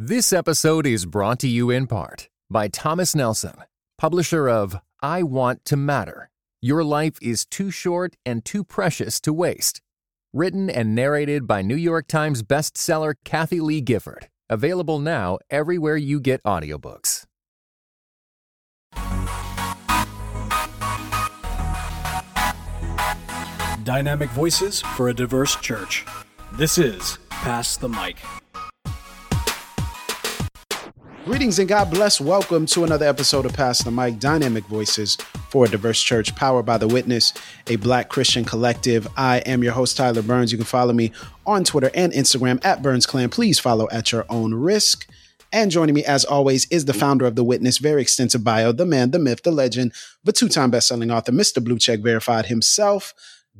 This episode is brought to you in part by Thomas Nelson, publisher of I Want to Matter. Your life is too short and too precious to waste. Written and narrated by New York Times bestseller Kathie Lee Gifford. Available now everywhere you get audiobooks. Dynamic voices for a diverse church. This is Pass the Mic. Greetings and God bless. Welcome to another episode of Pass the Mic Dynamic Voices for a Diverse Church, powered by The Witness, a black Christian collective. I am your host, Tyler Burns. You can follow me on Twitter and Instagram at Burns Clan. Please follow at your own risk. And joining me, as always, is the founder of The Witness, very extensive bio, the man, the myth, the legend, the two time bestselling author, Mr. Blue Check Verified himself,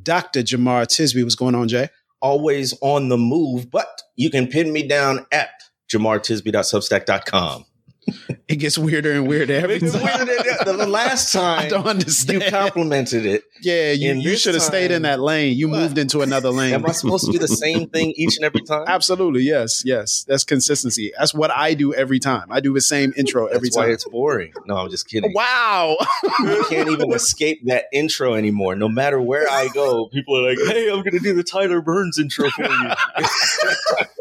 Dr. Jemar Tisby. What's going on, Jay? always on the move, but you can pin me down at jemartisby.substack.com. It gets weirder and weirder every time. weirder than- the last time I don't understand. you complimented it. Yeah, you, you should have stayed in that lane. You What? moved into another lane. Am I supposed to do the same thing each and every time? Absolutely, yes, yes. That's consistency. That's what I do every time. I do the same intro every That's why time. it's boring. No, I'm just kidding. Wow. I can't even escape that intro anymore. No matter where I go, people are like, "Hey, I'm going to do the Tyler Burns intro for you."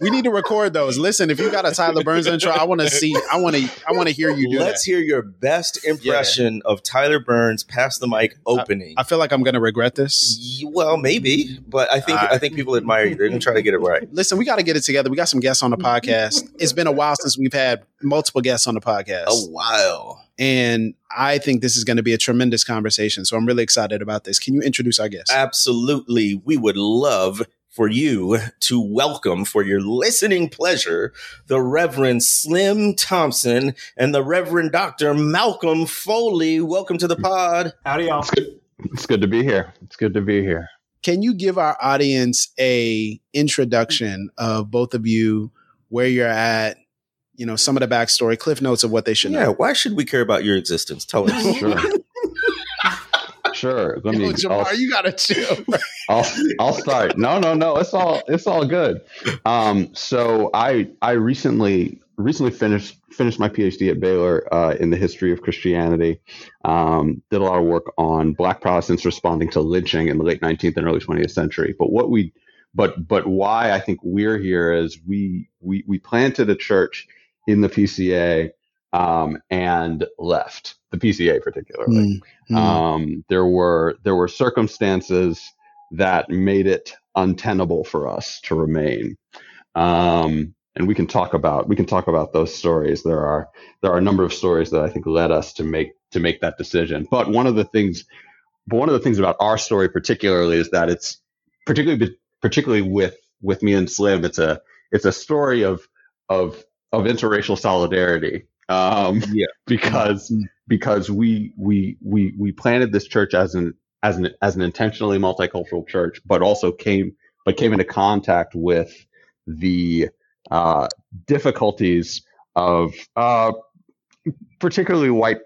we need to record those. Listen, if you got a Tyler Burns intro, I want to see. I want to. I want to hear you do Let's that. hear your best impression of Tyler Burns pass the mic opening. I feel like I'm going to regret this. Well, maybe, but I think right. I think people admire you. They're going to try to get it right. Listen, we got to get it together. We got some guests on the mm-hmm. podcast. It's been a while since we've had multiple guests on the podcast. A while. And I think this is going to be a tremendous conversation. So I'm really excited about this. Can you introduce our guest? Absolutely. We would love for you to welcome for your listening pleasure the Reverend Slim Thompson and the Reverend Dr. Malcolm Foley. Welcome to the pod. Howdy, y'all. It's good to be here. It's good to be here. Can you give our audience a introduction of both of you, where you're at, you know, some of the backstory, cliff notes of what they should Yeah, know? why should we care about your existence? Tell us. Sure. Sure. Let Yo, me. Jemar, I'll, you gotta chill. I'll, I'll start. No, no, no. It's all. It's all good. Um. So I I recently recently finished finished my PhD at Baylor uh, in the history of Christianity. Um, did a lot of work on Black Protestants responding to lynching in the late 19th and early 20th century. But what we but but why I think we're here is we we we planted a church in the PCA um, and left the PCA particularly. Mm, mm. Um, there were there were circumstances that made it untenable for us to remain. Um, and we can talk about we can talk about those stories. There are there are a number of stories that I think led us to make to make that decision. But one of the things, but one of the things about our story particularly is that it's particularly particularly with with me and Slim, it's a it's a story of of of interracial solidarity. Um, Yeah. because Mm. Because we we we we planted this church as an as an as an intentionally multicultural church, but also came but came into contact with the uh, difficulties of uh, particularly white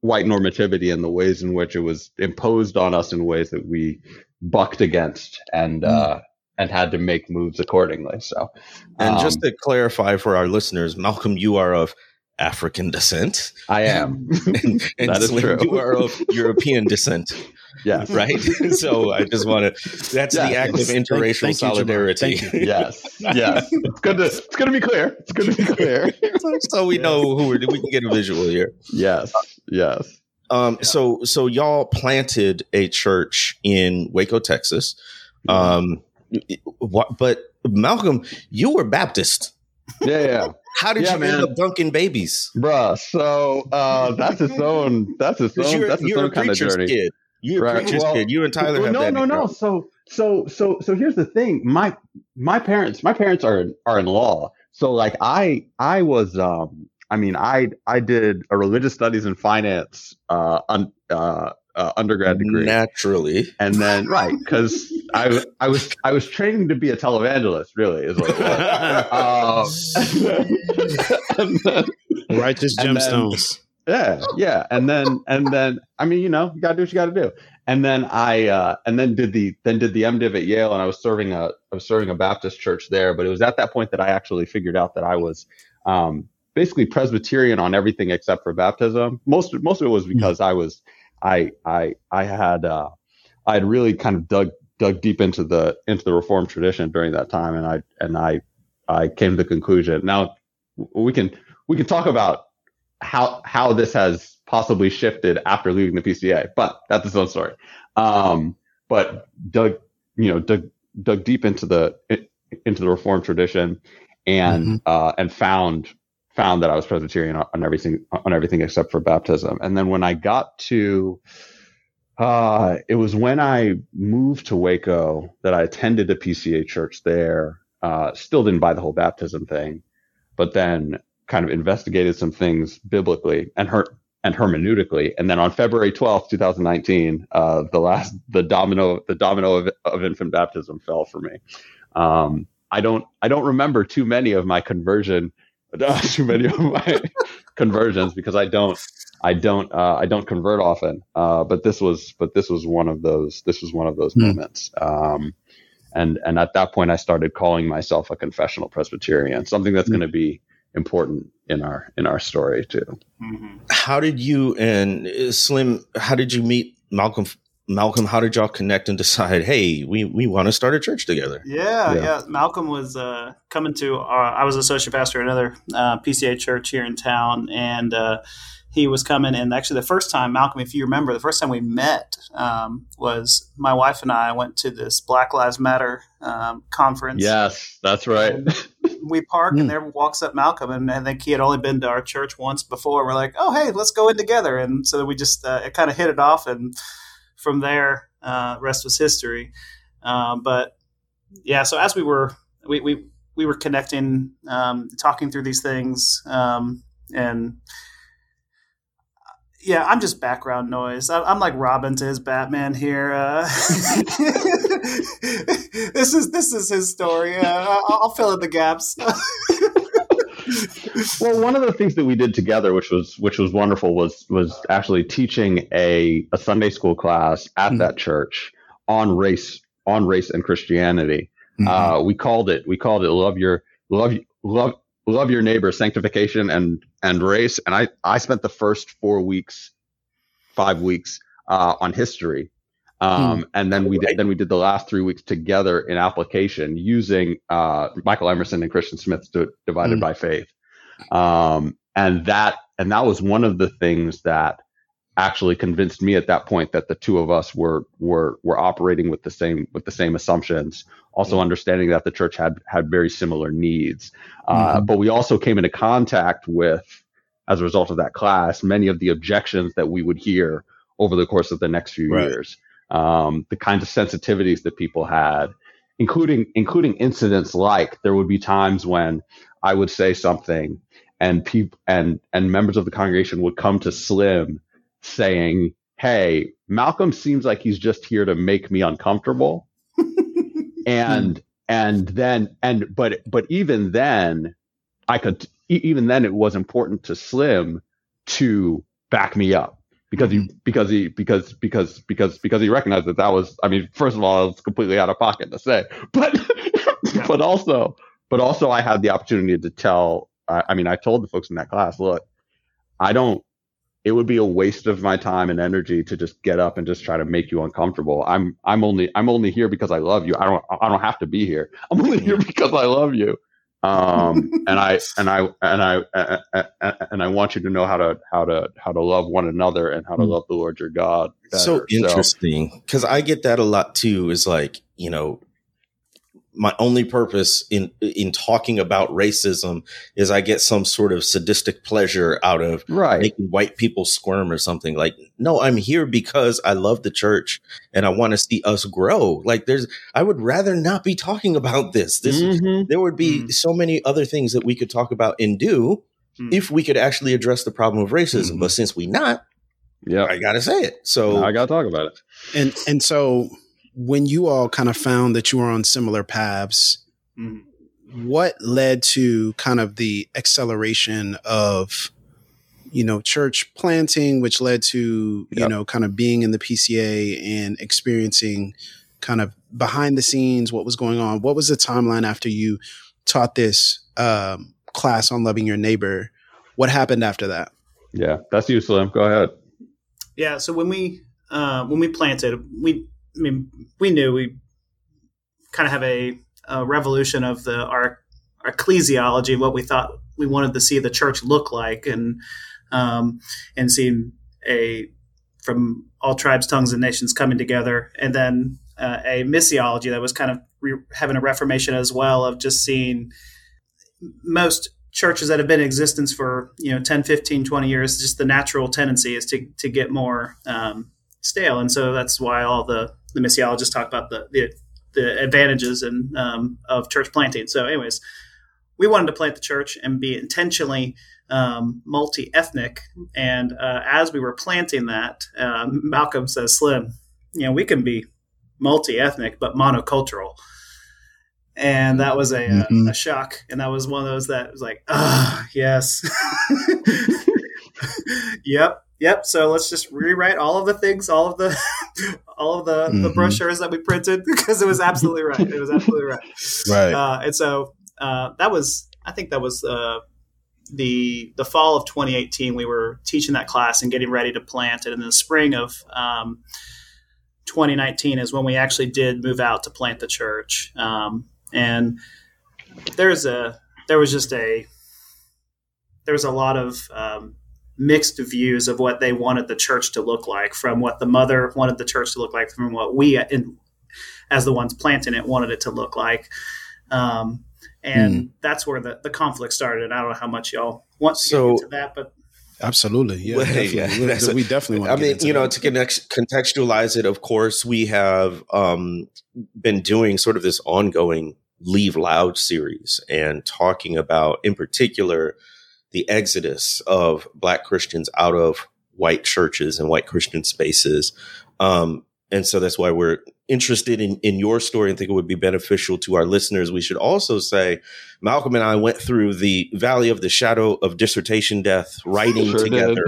white normativity and the ways in which it was imposed on us in ways that we bucked against and uh, and had to make moves accordingly. So, And um, just to clarify for our listeners, Malcolm, you are of African descent. I am. And, and That is Slim, true. you are of European descent, Yeah. right? so I just want to, that's the act of interracial thank you, Jemar. solidarity. Thank you. yes, yes. It's good to it's good to be clear. It's good to be clear. so we know who we're, we can get a visual here. yes, yes. Um, so so y'all planted a church in Waco, Texas. Um, what, but Malcolm, you were Baptist. Yeah, yeah, How did Yeah, you man. end up dunking babies? bruh. So uh, that's its own. That's its 'Cause own. you're, That's its a own kind of journey. kid. You're a Right. preacher's Well- kid. You and Tyler Well, no, no, no. So, so, so, so here's the thing. My my parents, my parents are are in law. So, like, I I was, um, I mean, I I did a religious studies and finance uh, un, uh, uh, undergrad degree. Naturally. and then right because I I was I was training to be a televangelist. Really, is what it was. um, then, Righteous And then- gemstones. yeah, yeah. And then and then I mean, you know, you gotta do what you gotta do. And then I uh, and then did the then did the MDiv at Yale, and I was serving a I was serving a Baptist church there. But it was at that point that I actually figured out that I was um, basically Presbyterian on everything except for baptism. Most most of it was because I was I I I had uh, I had really kind of dug dug deep into the into the Reformed tradition during that time, and I and I I came to the conclusion. Now we can we can talk about how how this has possibly shifted after leaving the PCA, but that's its own story. Um, but dug you know dug dug deep into the into the Reformed tradition, and mm-hmm. uh, and found found that I was Presbyterian on everything on everything except for baptism. And then when I got to uh, it was when I moved to Waco that I attended a PCA church there. Uh, still didn't buy the whole baptism thing, but then kind of investigated some things biblically and her and hermeneutically. And then on February 12th, 2019, uh, the last the domino the domino of, of infant baptism fell for me. Um, I don't I don't remember too many of my conversion too many of my conversions because I don't I don't uh, I don't convert often. Uh, but this was but this was one of those this was one of those mm. moments. Um, and and at that point I started calling myself a confessional Presbyterian, something that's mm. going to be important in our in our story too. Mm-hmm. How did you and uh, Slim? How did you meet Malcolm Malcolm, how did y'all connect and decide, hey, we, we want to start a church together? Yeah, yeah. yeah. Malcolm was uh, coming to, our, I was associate pastor at another uh, PCA church here in town, and uh, he was coming. And actually, the first time, Malcolm, if you remember, the first time we met um, was my wife and I went to this Black Lives Matter um, conference. Yes, that's right. we park, and hmm. there walks up Malcolm, and I think he had only been to our church once before. We're like, oh, hey, let's go in together. And so we just uh, kind of hit it off and from there, uh, rest was history. Uh, but yeah, so as we were we we, we were connecting, um, talking through these things, um, and yeah, I'm just background noise. I'm like Robin to his Batman here. Uh, this is this is his story. Uh, I'll fill in the gaps. well, one of the things that we did together, which was which was wonderful, was was actually teaching a, a Sunday school class at mm-hmm. that church on race on race and Christianity. Mm-hmm. Uh, we called it we called it love your love love love your neighbor sanctification and and race. And I I spent the first four weeks, five weeks uh, on history. Um, hmm. and then we did, then we did the last three weeks together in application using uh, Michael Emerson and Christian Smith's Divided hmm. by Faith. Um, and that and that was one of the things that actually convinced me at that point that the two of us were were were operating with the same with the same assumptions also understanding that the church had had very similar needs uh, mm-hmm. but we also came into contact with as a result of that class many of the objections that we would hear over the course of the next few right. years um, the kinds of sensitivities that people had including including incidents like there would be times when I would say something and people and and members of the congregation would come to Slim saying, "Hey, Malcolm seems like he's just here to make me uncomfortable." and and then and but but even then I could even then it was important to Slim to back me up because he mm-hmm. because he because because because because he recognized that that was I mean first of all it was completely out of pocket to say. But yeah. but also but also I had the opportunity to tell I, I mean I told the folks in that class look I don't it would be a waste of my time and energy to just get up and just try to make you uncomfortable. I'm I'm only I'm only here because I love you. I don't I don't have to be here. I'm only here because I love you um, and I and I and I and I want you to know how to how to how to love one another and how to hmm. love the Lord your God. Better. So interesting because I get that a lot too. Is like you know my only purpose in in talking about racism is I get some sort of sadistic pleasure out of right. making white people squirm or something. Like, no, I'm here because I love the church and I want to see us grow. Like, there's, I would rather not be talking about this. This, mm-hmm. there would be mm-hmm. so many other things that we could talk about and do mm-hmm. if we could actually address the problem of racism. But mm-hmm. since we not, yeah, I gotta say it. So I gotta talk about it. And and so when you all kind of found that you were on similar paths, mm-hmm. what led to kind of the acceleration of you know, church planting, which led to, you know, kind of being in the PCA and experiencing kind of behind the scenes what was going on. What was the timeline after you taught this um, class on loving your neighbor? What happened after that? Yeah, that's you, Slim. Go ahead. Yeah. So when we uh, when we planted, we I mean we knew we kind of have a, a revolution of the our, our ecclesiology, what we thought we wanted to see the church look like, and um, and seeing a from all tribes, tongues, and nations coming together, and then uh, a missiology that was kind of re- having a reformation as well of just seeing most churches that have been in existence for you know 10 15 20 years just the natural tendency is to, to get more um, stale. And so that's why all the the missiologists talk about the the, the advantages and um, of church planting. So anyways we wanted to plant the church and be intentionally um, multi-ethnic. And uh, as we were planting that um, malcolm says slim you know we can be multi-ethnic but monocultural. And that was a, Mhm. a, a shock. And that was one of those that was like ah yes. Yep yep so let's just rewrite all of the things all of the all of the, the Mhm. brochures that we printed because it was absolutely right it was absolutely right Right. uh, and so uh, that was i think that was uh, the the fall of 2018 we were teaching that class and getting ready to plant it and in the spring of um, 2019 is when we actually did move out to plant the church um, and there's a there was just a there was a lot of um, mixed views of what they wanted the church to look like from what the mother wanted the church to look like from what we in, as the ones planting it wanted it to look like um, and that's where the, the conflict started and i don't know how much y'all want to So- get into that but Absolutely. Yeah. Well, definitely. yeah, We- a- we definitely want I to get mean, into you know, that. to connect, contextualize it, of course, we have um, been doing sort of this ongoing Leave Loud series and talking about, in particular, the exodus of Black Christians out of white churches and white Christian spaces. Um, and so that's why we're interested in, in your story and think it would be beneficial to our listeners. We should also say Malcolm and I went through the valley of the shadow of dissertation death, writing Sure did. together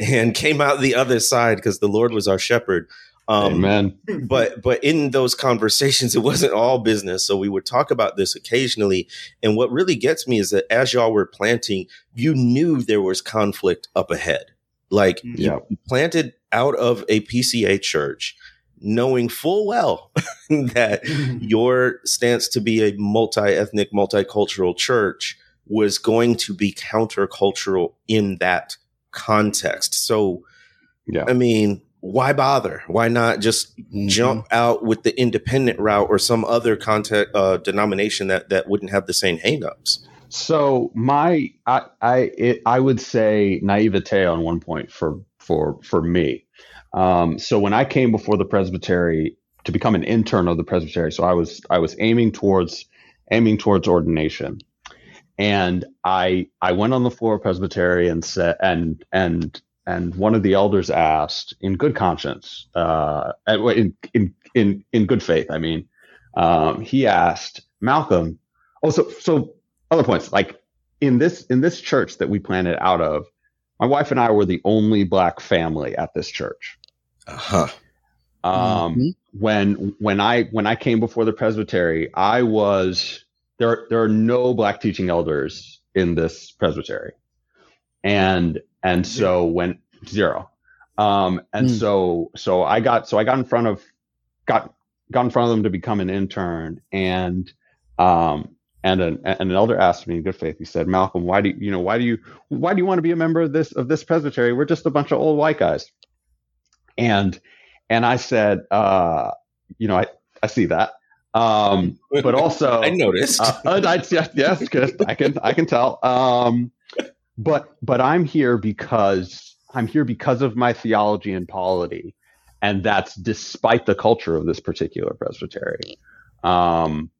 and came out the other side because the Lord was our shepherd. Um, Amen. but but in those conversations, it wasn't all business. So we would talk about this occasionally. And what really gets me is that as y'all were planting, you knew there was conflict up ahead. Like Yeah. you planted out of a PCA church, knowing full well that your stance to be a multi-ethnic, multicultural church was going to be countercultural in that context. So, Yeah. I mean, why bother? Why not just Mhm. jump out with the independent route or some other contact uh, denomination that that wouldn't have the same hangups? So my I I it, I would say naivete on one point for for for me. Um, so when I came before the presbytery to become an intern of the presbytery, so I was I was aiming towards aiming towards ordination, and I I went on the floor of presbytery and said and and and one of the elders asked in good conscience, uh, in in in in good faith, I mean, um, he asked Malcolm. Oh, so so other points like in this in this church that we planted out of my wife and i were the only black family at this church Uh huh. um, Mhm. when when i when i came before the presbytery i was there there are no black teaching elders in this presbytery and and so when zero um and Hmm. so so i got so i got in front of got got in front of them to become an intern and um and an, and an elder asked me in good faith he said malcolm why do you, you know why do you why do you want to be a member of this of this presbytery we're just a bunch of old white guys and and i said uh you know i i see that um but also I noticed. uh, I, yes, yes, I can, I can tell. Um, but, but I'm here because I'm here because of my theology and polity, and that's despite the culture of this particular presbytery. Um,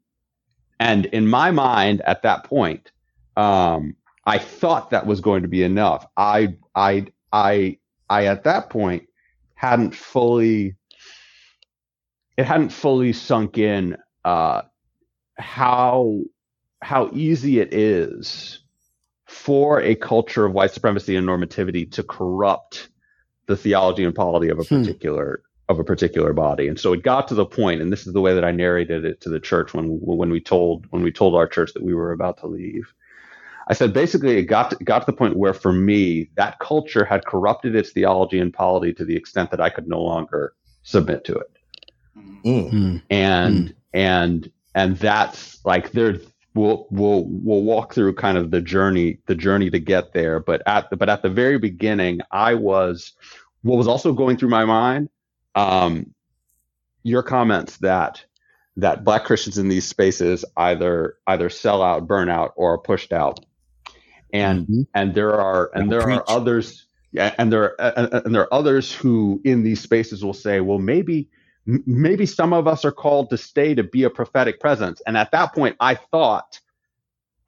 and in my mind, at that point, um, I thought that was going to be enough. I, I, I, I at that point hadn't fully, it hadn't fully sunk in. Uh, how how easy it is for a culture of white supremacy and normativity to corrupt the theology and polity of a Hmm. particular of a particular body. And so it got to the point, and this is the way that I narrated it to the church when when we told when we told our church that we were about to leave. I said basically it got to, got to the point where for me that culture had corrupted its theology and polity to the extent that I could no longer submit to it. Mm. Mm. And and and that's like there we'll we'll we'll walk through kind of the journey the journey to get there but at the but at the very beginning I was what was also going through my mind um your comments that that black Christians in these spaces either either sell out, burn out, or are pushed out, and Mhm. and there are and there Preach. are others, yeah, and there are, and there are others who in these spaces will say, well, maybe maybe some of us are called to stay to be a prophetic presence, and at that point, I thought.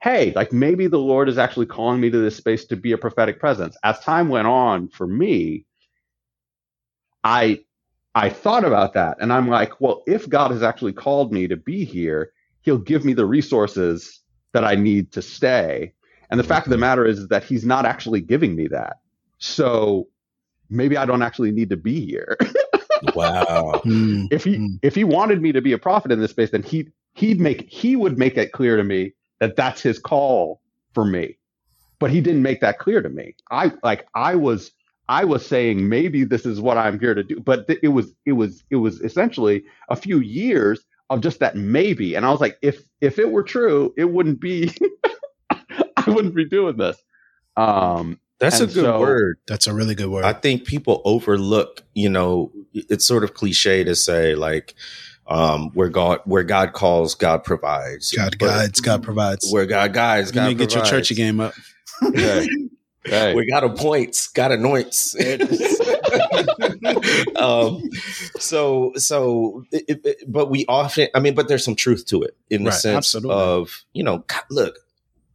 Hey, like maybe the Lord is actually calling me to this space to be a prophetic presence. As time went on for me, I I thought about that and I'm like, well, if God has actually called me to be here, he'll give me the resources that I need to stay. And the fact of the matter is that he's not actually giving me that. So maybe I don't actually need to be here. Wow. Mm. if he Mm. if he wanted me to be a prophet in this space, then he he'd make he would make it clear to me that that's his call for me. But he didn't make that clear to me. I like I was I was saying maybe this is what I'm here to do, but th- it was it was it was essentially a few years of just that maybe, and I was like, if if it were true, it wouldn't be I wouldn't be doing this. Um, That's And a good so- word. That's a really good word. I think people overlook, you know, it's sort of cliche to say like um where God where God calls, God provides. God But guides, God provides. Where God guides, you God need to get your churchy game up. hey, hey. We got appoints, God anoints. um, so, so, it, it- it- but we often, I mean, but there's some truth to it in the Right, sense absolutely. of, you know, God, look,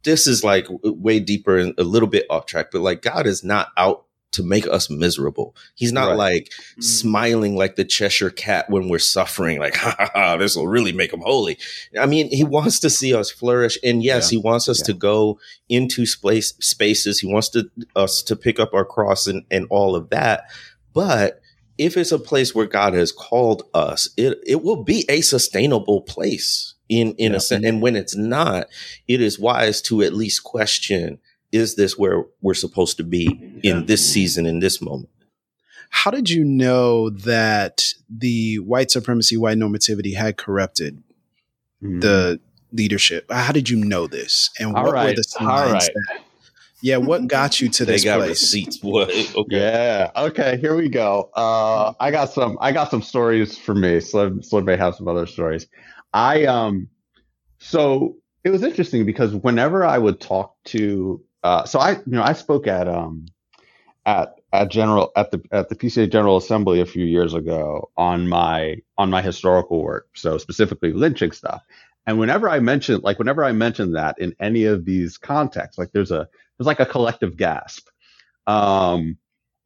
this is like way deeper and a little bit off track, but like God is not out to make us miserable. He's not Right. like Mm. smiling like the Cheshire cat when we're suffering, like, ha ha ha, this will really make him holy. I mean, he wants to see us flourish. And yes, he wants us Yeah. to go into space spaces. He wants to us to pick up our cross and, and all of that. But if it's a place where God has called us, it, it will be a sustainable place in, in Yeah. a sense. And when it's not, it is wise to at least question, is this where we're supposed to be in this season, in this moment? How did you know that the white supremacy, white normativity had corrupted Mm. the leadership? How did you know this? And All what were the signs? right. that- yeah, what got you to They this got place? receipts. What? Okay. Yeah. Okay. Here we go. Uh, I got some. I got some stories for me. Slim, Slim may have some other stories. I um. So it was interesting because whenever I would talk to, uh, so I you know I spoke at um at at general at the at the PCA General Assembly a few years ago on my on my historical work. So specifically lynching stuff. And whenever I mention like whenever I mention that in any of these contexts, like there's a there's like a collective gasp. Um,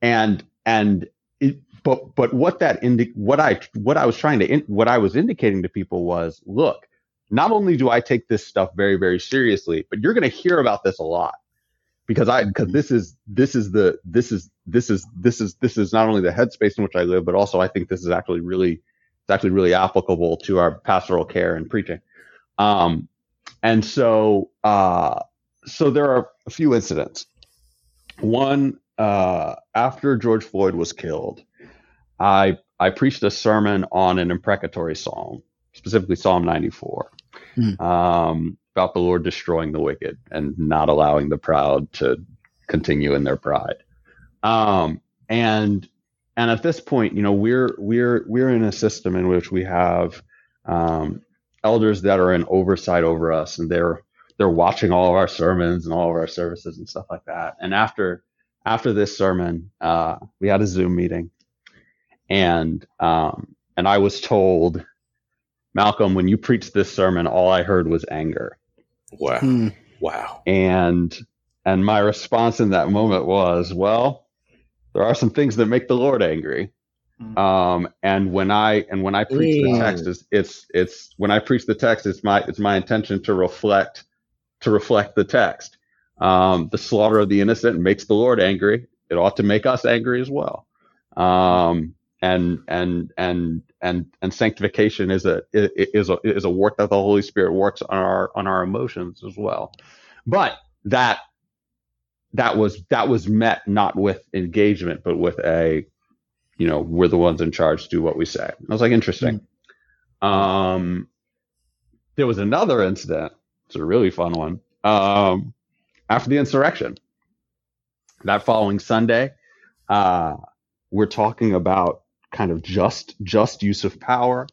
and and it, but but what that indi- what I what I was trying to in- what I was indicating to people was look not only do I take this stuff very very seriously but you're going to hear about this a lot. Because I because this is this is the this is this is this is this is not only the headspace in which I live but also I think this is actually really it's actually really applicable to our pastoral care and preaching. Um and so uh so there are a few incidents. One uh, after George Floyd was killed, I I preached a sermon on an imprecatory psalm, specifically Psalm 94, Hmm. um, about the Lord destroying the wicked and not allowing the proud to continue in their pride. Um, and and at this point, you know, we're we're we're in a system in which we have um, elders that are in oversight over us, and they're they're watching all of our sermons and all of our services and stuff like that. And after after this sermon, uh, we had a Zoom meeting, and um, and I was told, Malcolm, when you preached this sermon, all I heard was anger. Wow. Hmm. Wow. And and my response in that moment was, well, there are some things that make the Lord angry. Mm. Um, and when I and when I preach the text, it's, it's it's when I preach the text, it's my it's my intention to reflect to reflect the text. Um, the slaughter of the innocent makes the Lord angry. It ought to make us angry as well. Um, and and and and and sanctification is a is a is a work that the Holy Spirit works on our on our emotions as well. But that that was that was met not with engagement, but with a you know we're the ones in charge, do what we say. I was like interesting. Mm-hmm. Um, there was another incident. It's a really fun one. Um, after the insurrection, that following Sunday, uh, we're talking about kind of just just use of power.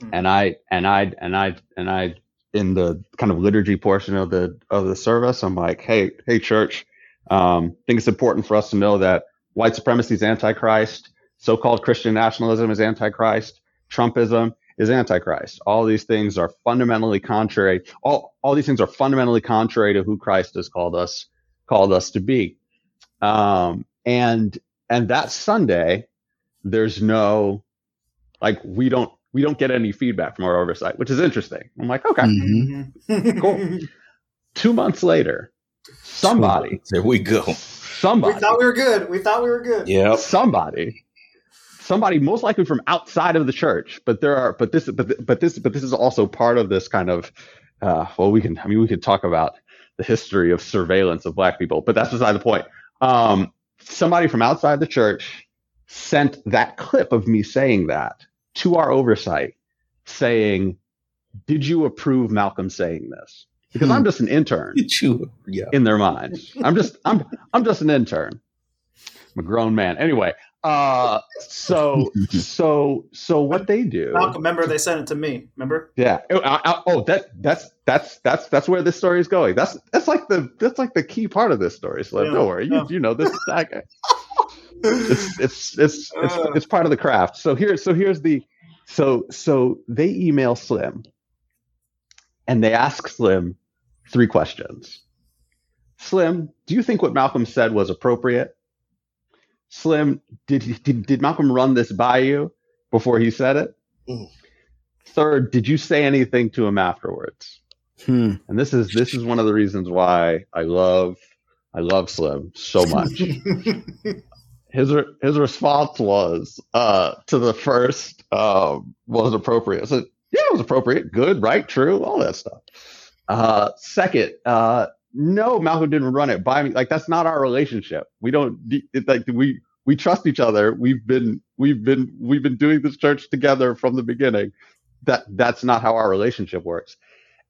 Mm-hmm. and i and i and i and i in the kind of liturgy portion of the of the service i'm like hey hey church um, i think it's important for us to know that white supremacy is antichrist. So-called christian nationalism is antichrist. Trumpism is antichrist. All these things are fundamentally contrary. All all these things are fundamentally contrary to who christ has called us called us to be. Um, and and that sunday there's no like we don't we don't get any feedback from our oversight, which is interesting. I'm like, okay, mm-hmm. cool. Two months later, somebody there we go. Somebody we thought we were good. We thought we were good. Yeah. Somebody somebody most likely from outside of the church but there are but this but, but this but this is also part of this kind of uh, well we can i mean we could talk about the history of surveillance of black people but that's beside the point um, somebody from outside the church sent that clip of me saying that to our oversight saying, did you approve Malcolm saying this? Because hmm. I'm just an intern you, yeah. in their minds. I'm just, I'm, I'm just an intern. I'm a grown man. Anyway, uh, so, so, so what they do? Malcolm, remember they sent it to me. Remember? Yeah. Oh, I, I, oh, that, that's, that's, that's, that's where this story is going. That's, that's like the, that's like the key part of this story. So yeah, don't worry, you, you know this. it's it's it's it's, uh. it's part of the craft. So here so here's the so so they email Slim and they ask Slim three questions. Slim, do you think what Malcolm said was appropriate? Slim, did did, did Malcolm run this by you before he said it? Mm. Third, did you say anything to him afterwards? Hmm. And this is this is one of the reasons why I love I love Slim so much. his his response was uh, to the first um, was appropriate. So yeah, it was appropriate, good, right, true, all that stuff. Uh, second, uh, no, Malcolm didn't run it by me. Like that's not our relationship. We don't it, like we we trust each other. We've been we've been we've been doing this church together from the beginning. That that's not how our relationship works.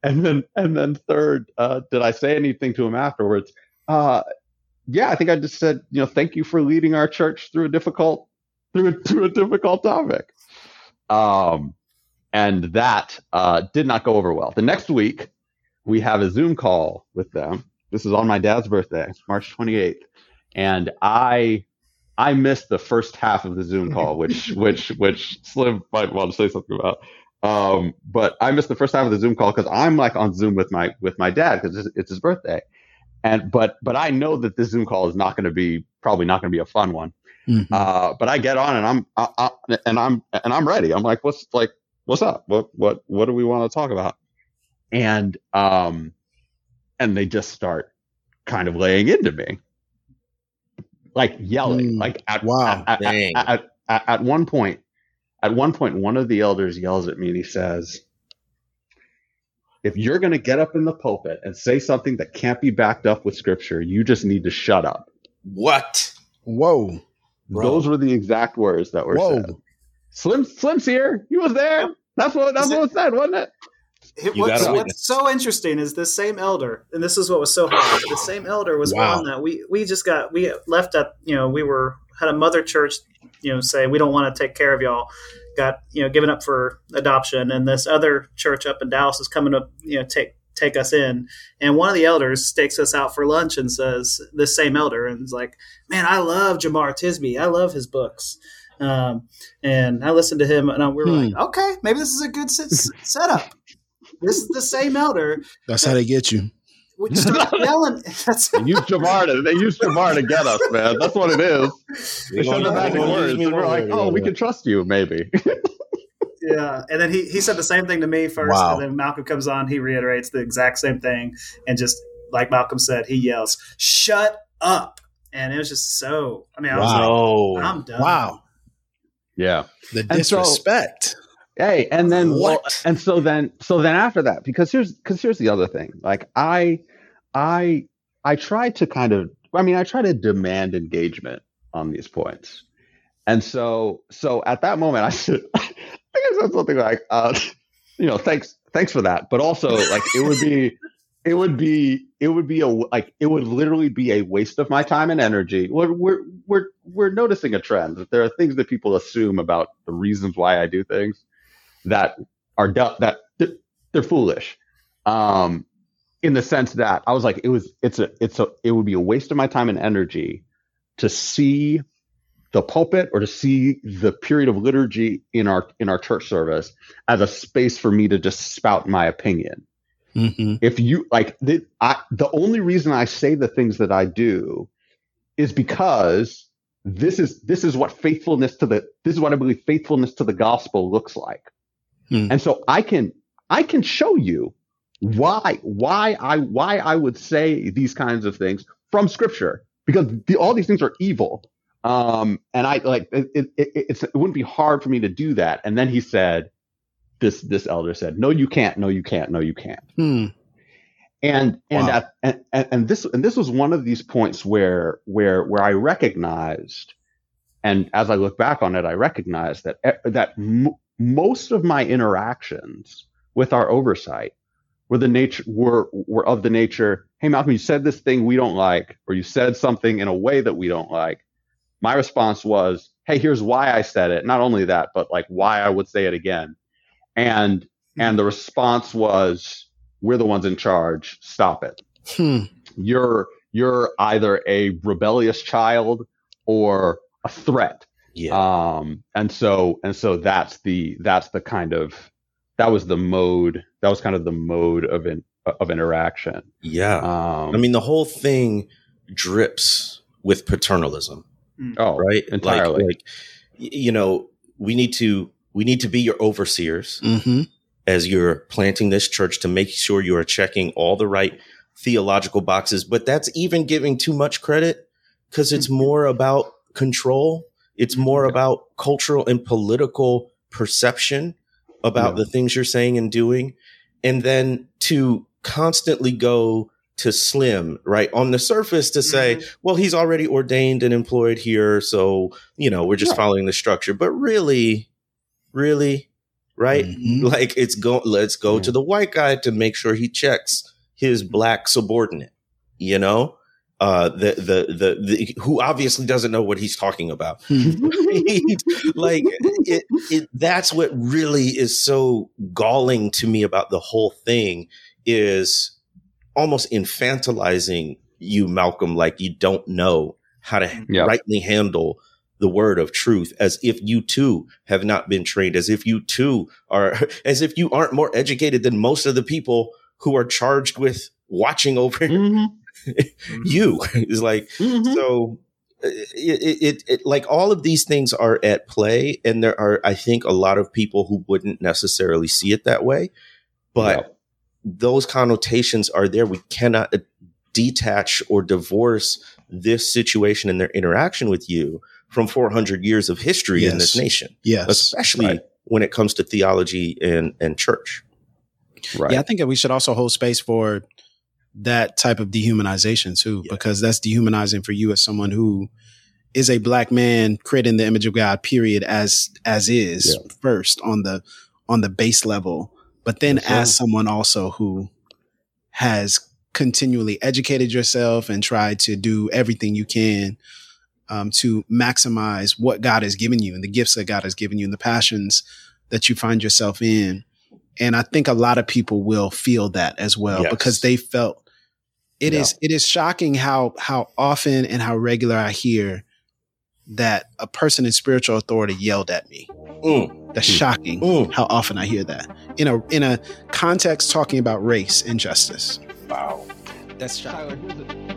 And then and then third, uh, did I say anything to him afterwards? Yeah, I think I just said, you know, thank you for leading our church through a difficult through a, through a difficult topic. Um, and that uh, did not go over well. The next week, we have a Zoom call with them. This is on my dad's birthday, March 28th, and I I missed the first half of the Zoom call, which which which Slim might want to say something about. Um, but I missed the first half of the Zoom call because I'm like on Zoom with my with my dad because it's, it's his birthday, and but but I know that this Zoom call is not going to be probably not going to be a fun one. Mm-hmm. Uh, but I get on and I'm I, I, and I'm and I'm ready. I'm like, what's like what's up? What what what do we want to talk about? And um and they just start kind of laying into me, like yelling, mm, like at, wow, at, at, at, at one point, at one point, one of the elders yells at me and he says, if you're going to get up in the pulpit and say something that can't be backed up with scripture, you just need to shut up. What? Whoa. Bro. Those were the exact words that were Whoa. said. Slim Slim's here. He was there. That's what that's what was said, wasn't it? it what's, what's, so interesting is this same elder, and this is what was so hard. The same elder was wow. one that we we just got we left at you know we were had a mother church you know say we don't want to take care of y'all got you know given up for adoption, and this other church up in Dallas is coming to you know take take us in. And one of the elders takes us out for lunch and says, this same elder, and is like, man, I love Jemar Tisby. I love his books. Um, and I listened to him, and we were hmm. like, okay, maybe this is a good setup. This is the same elder. That's how they get you. We start yelling. they use Jemar to they use Jemar to get us, man. That's what it is. They show the magic words, and we're like, oh, we can trust you, maybe. yeah, and then he he said the same thing to me first, wow. and then Malcolm comes on, he reiterates the exact same thing, and just like Malcolm said, he yells, "Shut up!" And it was just so. I mean, I was Wow. like, "I'm done." Wow. Yeah. The disrespect. Hey, and then well, What? and so then so then after that, because here's because here's the other thing. Like I I I try to kind of I mean I try to demand engagement on these points. And so so at that moment I said I think I said something like uh you know, thanks thanks for that. But also like it would be it would be it would be a like it would literally be a waste of my time and energy. We're we're we're we're noticing a trend that there are things that people assume about the reasons why I do things that are that they're, they're foolish. Um, in the sense that I was like, it was it's a it's a it would be a waste of my time and energy to see the pulpit or to see the period of liturgy in our in our church service as a space for me to just spout my opinion Mm-hmm. if you like the, I, the only reason I say the things that I do is because this is this is what faithfulness to the this is what I believe faithfulness to the gospel looks like. Hmm. And so I can I can show you why why I why I would say these kinds of things from scripture because the, all these things are evil. Um, and I like it, it, it, it's, it wouldn't be hard for me to do that. And then he said, this this elder said, "No, you can't. No, you can't. No, you can't." Hmm. and and, Wow. and and this and this was one of these points where where where I recognized, and as I look back on it, I recognized that e- that m- most of my interactions with our oversight were the nature were were of the nature. Hey, Malcolm, you said this thing we don't like, or you said something in a way that we don't like. My response was, "Hey, here's why I said it. Not only that, but like why I would say it again." And and the response was, "We're the ones in charge. Stop it. Hmm. You're you're either a rebellious child or a threat." Yeah. Um, and so and so that's the that's the kind of that was the mode that was kind of the mode of in, of interaction. yeah. Um, I mean, the whole thing drips with paternalism, oh, right? entirely. Like, like, you know, we need to we need to be your overseers Mm-hmm. as you're planting this church to make sure you are checking all the right theological boxes. But that's even giving too much credit because it's more about control. It's more about cultural and political perception about Yeah. the things you're saying and doing. And then to constantly go to Slim, right? On the surface to say, well, he's already ordained and employed here. So, you know, we're just Right. following the structure. But really, really, right? Mhm. Like it's go let's go Yeah. to the white guy to make sure he checks his black subordinate, you know? Uh the, the the the who obviously doesn't know what he's talking about. like it, it that's what really is so galling to me about the whole thing is almost infantilizing you malcolm like you don't know how to Yeah. rightly handle the word of truth as if you too have not been trained as if you too are as if you aren't more educated than most of the people who are charged with watching over Mhm. you is like Mhm. so uh, it, it, it, it like all of these things are at play and there are i think a lot of people who wouldn't necessarily see it that way but Yeah. those connotations are there we cannot uh, detach or divorce this situation and their interaction with you from 400 years of history in this nation Yes. especially Right. when it comes to theology and and church right. Yeah, I think that we should also hold space for that type of dehumanization too, Yeah. because that's dehumanizing for you as someone who is a black man creating the image of God, period, as as is Yeah. first on the on the base level, but then sir. as someone also who has continually educated yourself and tried to do everything you can um, to maximize what God has given you and the gifts that God has given you and the passions that you find yourself in. And I think a lot of people will feel that as well Yes. because they felt it is Yeah. it is shocking how how often and how regular I hear that a person in spiritual authority yelled at me. Mm, That's shocking mm. how often I hear that in a in a context talking about race and justice. wow That's shocking.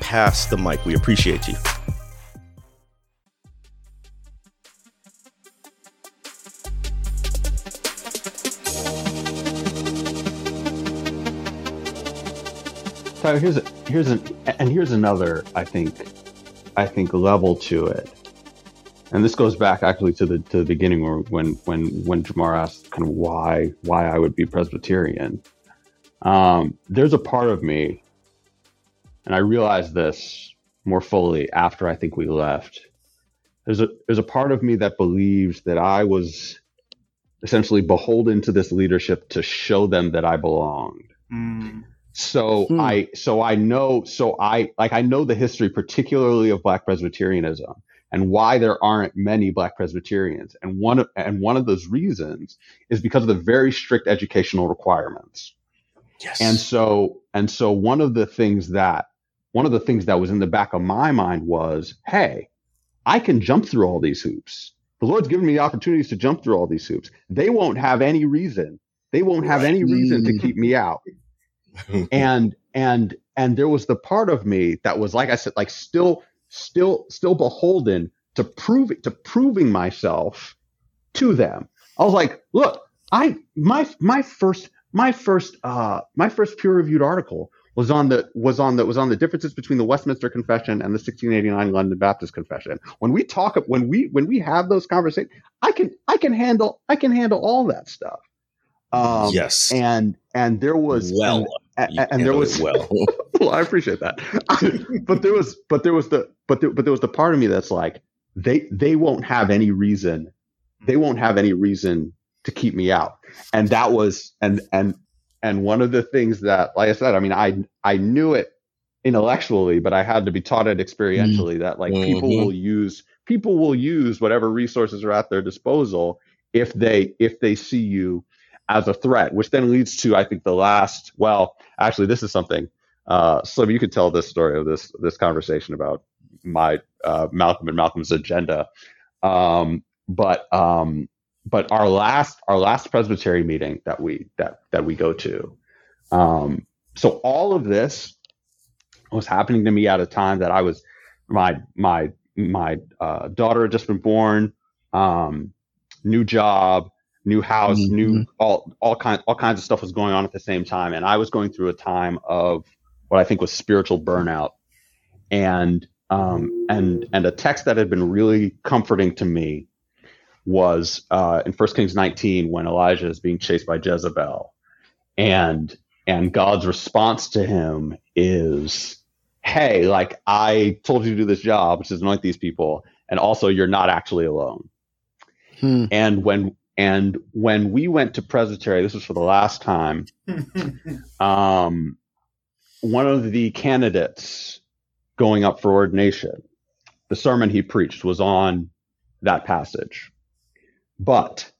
pass the mic. We appreciate you. So here's a, here's an and here's another I think I think level to it, and this goes back actually to the to the beginning where when when when Jemar asked kind of why why I would be Presbyterian. Um, there's a part of me, and I realized this more fully after I think we left. There's a there's a part of me that believes that I was essentially beholden to this leadership to show them that I belonged Mm. so Hmm. i so i know so i like i know the history particularly of black presbyterianism and why there aren't many black presbyterians and one of and one of those reasons is because of the very strict educational requirements Yes. and so and so one of the things that one of the things that was in the back of my mind was hey i can jump through all these hoops. The lord's given me the opportunities to jump through all these hoops. They won't have any reason. They won't have any reason to keep me out. And and and there was the part of me that was like i said like still still still beholden to proving to proving myself to them. I was like look i my my first my first uh my first peer reviewed article was on the was on the was on the differences between the westminster confession and the 1689 london baptist confession when we talk when we when we have those conversations i can i can handle i can handle all that stuff um yes. and and there was well, and, and, and there was well. well, I appreciate that. but there was, but there was the, but there, but there was the part of me that's like, they, they won't have any reason, they won't have any reason to keep me out. And that was, and, and, and one of the things that, like I said, I mean, I, I knew it intellectually, but I had to be taught it experientially that like people Mhm. will use, people will use whatever resources are at their disposal if they, if they see you as a threat, which then leads to, I think, the last. Well, actually, this is something. Uh, Slim, you could tell this story of this this conversation about my uh, Malcolm and Malcolm's agenda. Um, but um, but our last our last Presbytery meeting that we that that we go to. Um, so all of this was happening to me at a time that I was my my my uh, daughter had just been born, um, new job, new house, Mhm. new all all kinds all kinds of stuff was going on at the same time, and I was going through a time of what I think was spiritual burnout, and um, and and a text that had been really comforting to me was uh, in 1 Kings 19 when Elijah is being chased by Jezebel, and and God's response to him is, "Hey, like I told you to do this job, which is anoint these people, and also you're not actually alone." Hmm. And when and when we went to Presbytery, this was for the last time. Um, one of the candidates going up for ordination, the sermon he preached was on that passage, but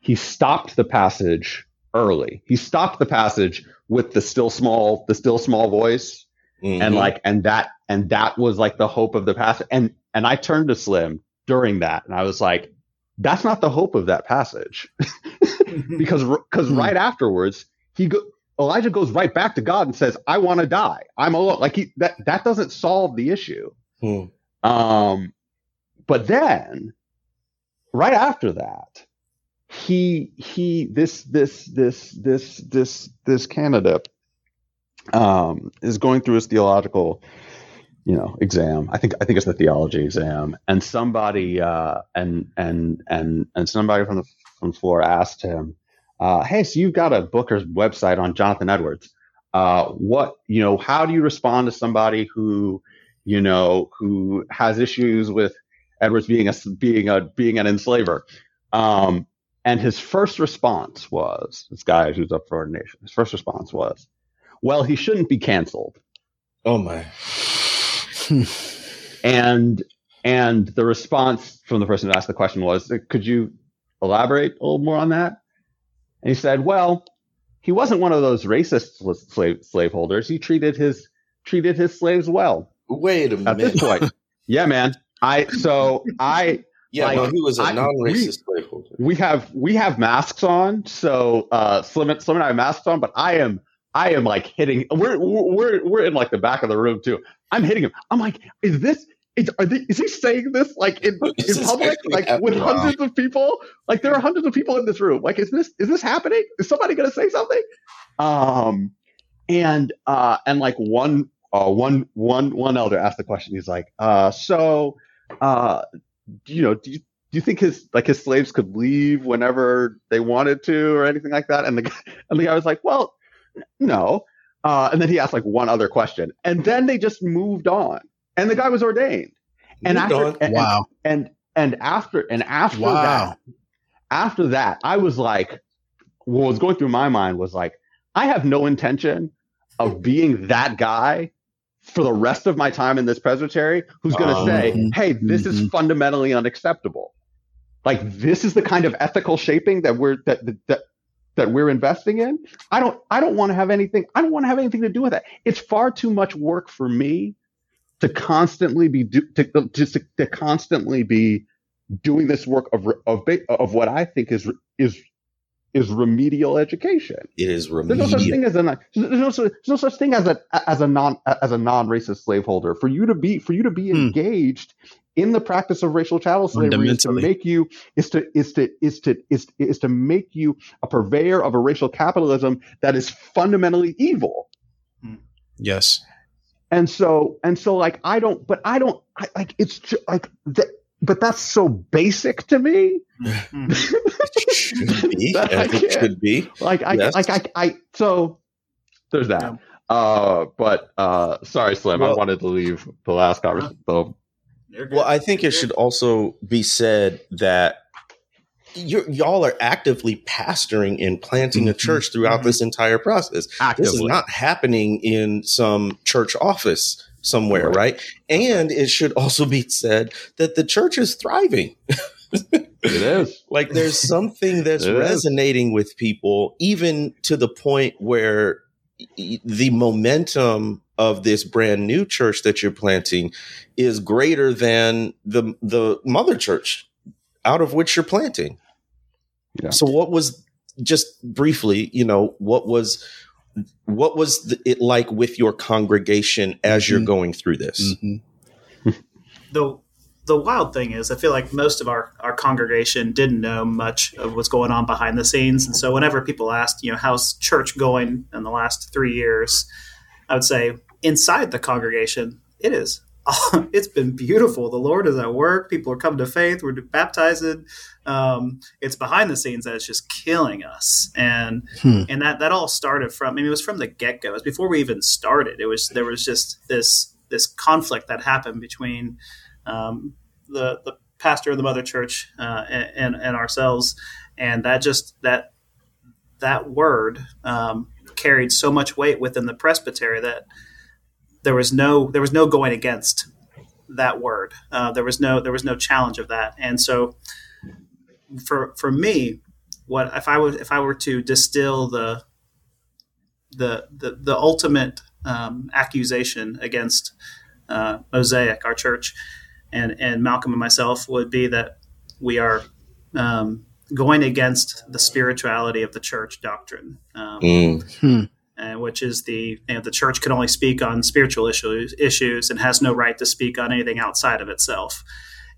he stopped the passage early. He stopped the passage with the still small, the still small voice, and Mhm. like, and that, and that was like the hope of the passage. And and I turned to Slim during that, and I was like, "That's not the hope of that passage." because because Hmm. right afterwards he go, Elijah goes right back to God and says, "I want to die. I'm alone." Like he that that doesn't solve the issue. Hmm. Um, but then right after that, he he this this this this this this candidate um is going through his theological you know exam. I think i think it's the theology exam. And somebody uh and and and and somebody from the from the floor asked him uh hey so you've got a book or website on jonathan edwards. Uh what you know how do you respond to somebody who you know who has issues with edwards being a being a being an enslaver um and his first response was this guy who's up for ordination his first response was well he shouldn't be canceled Oh my. and and the response from the person who asked the question was, "Could you elaborate a little more on that?" And he said, "Well, he wasn't one of those racist slave slaveholders. He treated his treated his slaves well." Wait a minute. At this point, yeah, man. I so I yeah, like, well, he was a I- non-racist slaveholder. we have we have masks on, so uh, Slim, and- Slim and I have masks on, but I am I am like hitting. We're we're we're in like the back of the room too. I'm hitting him. I'm like, is this? Is, are they, is he saying this like in, in public, like with happening? hundreds of people? Like there are hundreds of people in this room. Like, is this is this happening? Is somebody going to say something? Um, and uh, and like one uh one one one elder asked the question. He's like, uh, so uh, you know, do you do you think his like his slaves could leave whenever they wanted to or anything like that? And the guy, and the guy was like, well, no. Uh, and then he asked like one other question, and then they just moved on. And the guy was ordained. And Moved after on. and, Wow. and and after and after Wow. that, after that, I was like, what was going through my mind was like, I have no intention of being that guy for the rest of my time in this presbytery who's going to Um, say, Mhm. hey, this is Mhm. fundamentally unacceptable. Like this is the kind of ethical shaping that we're that that that we're investing in. I don't I don't want to have anything I don't want to have anything to do with that. It's far too much work for me to constantly be do, to just to, to constantly be doing this work of of of what I think is is is remedial education. It is remedial. There's no such remedial. thing as a non- there's no, there's no such thing as a as a non as a non racist slaveholder. For you to be for you to be Hmm. engaged in the practice of racial chattel slavery is to make you is to is to is to is is to make you a purveyor of a racial capitalism that is fundamentally evil. Yes. And so and so like I don't but I don't I, like it's ju- like that but that's so basic to me. It should be, I as it should be. like I Yes. like I I so there's that. Yeah. Uh, but uh, sorry, Slim. I wanted to leave the last conversation. The, You're. Well, I think it should also be said that you're, y'all are actively pastoring and planting a Mhm. church throughout Mhm. this entire process. This is not happening in some church office somewhere, Right. right? And it should also be said that the church is thriving. it is. Like there's something that's It is. resonating with people, even to the point where the momentum of this brand new church that you're planting is greater than the the mother church out of which you're planting. Yeah. So what was just briefly, you know, what was what was the, it like with your congregation as you're Mhm. going through this? Mhm. the the wild thing is, I feel like most of our, our congregation didn't know much of what's going on behind the scenes, and so whenever people asked, you know, how's church going in the last three years, I would say inside the congregation, it is. It's been beautiful. The Lord is at work. People are coming to faith. We're baptizing. Um, it's behind the scenes that is just killing us, and Hmm. and that that all started from. I mean, it was from the get go. It was before we even started. It was there was just this this conflict that happened between um, the the pastor of the mother church uh, and and ourselves, and that just that that word um, carried so much weight within the presbytery that there was no there was no going against that word. Uh, there was no there was no challenge of that, and so for for me, what if I was if I were to distill the the the, the ultimate um, accusation against uh, Mosaic, our church, and and Malcolm and myself would be that we are um, going against the spirituality of the church doctrine, um, Mm. And which is the you know, the church can only speak on spiritual issues issues and has no right to speak on anything outside of itself.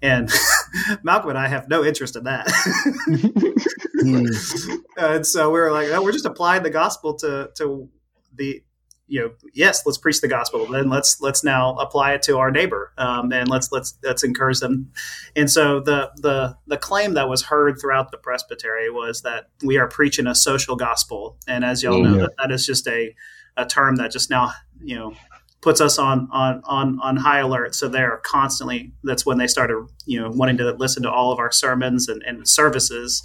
And Malcolm and I have no interest in that. Hmm. and so we were like, oh, we're just applying the gospel to to the you know yes let's preach the gospel then let's let's now apply it to our neighbor um, and let's let's let's encourage them. And so the the the claim that was heard throughout the presbytery was that we are preaching a social gospel. And as y'all know that, that is just a a term that just now you know puts us on on on on high alert. So they're constantly that's when they started you know wanting to listen to all of our sermons and, and services.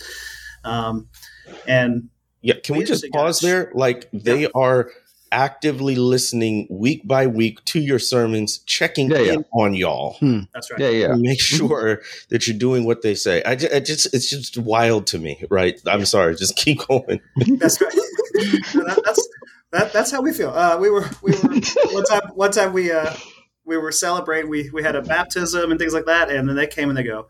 Um, and Yeah, can we just pause there? Like they are actively listening week by week to your sermons, checking Yeah, yeah. in on y'all. That's right. Yeah, yeah. Make sure that you're doing what they say. I just, I just, it's just wild to me, right? I'm sorry. Just keep going. That's right. that, that's that, that's how we feel. Uh, we were we were one time one time we uh, we were celebrating. We we had a baptism and things like that, and then they came and they go,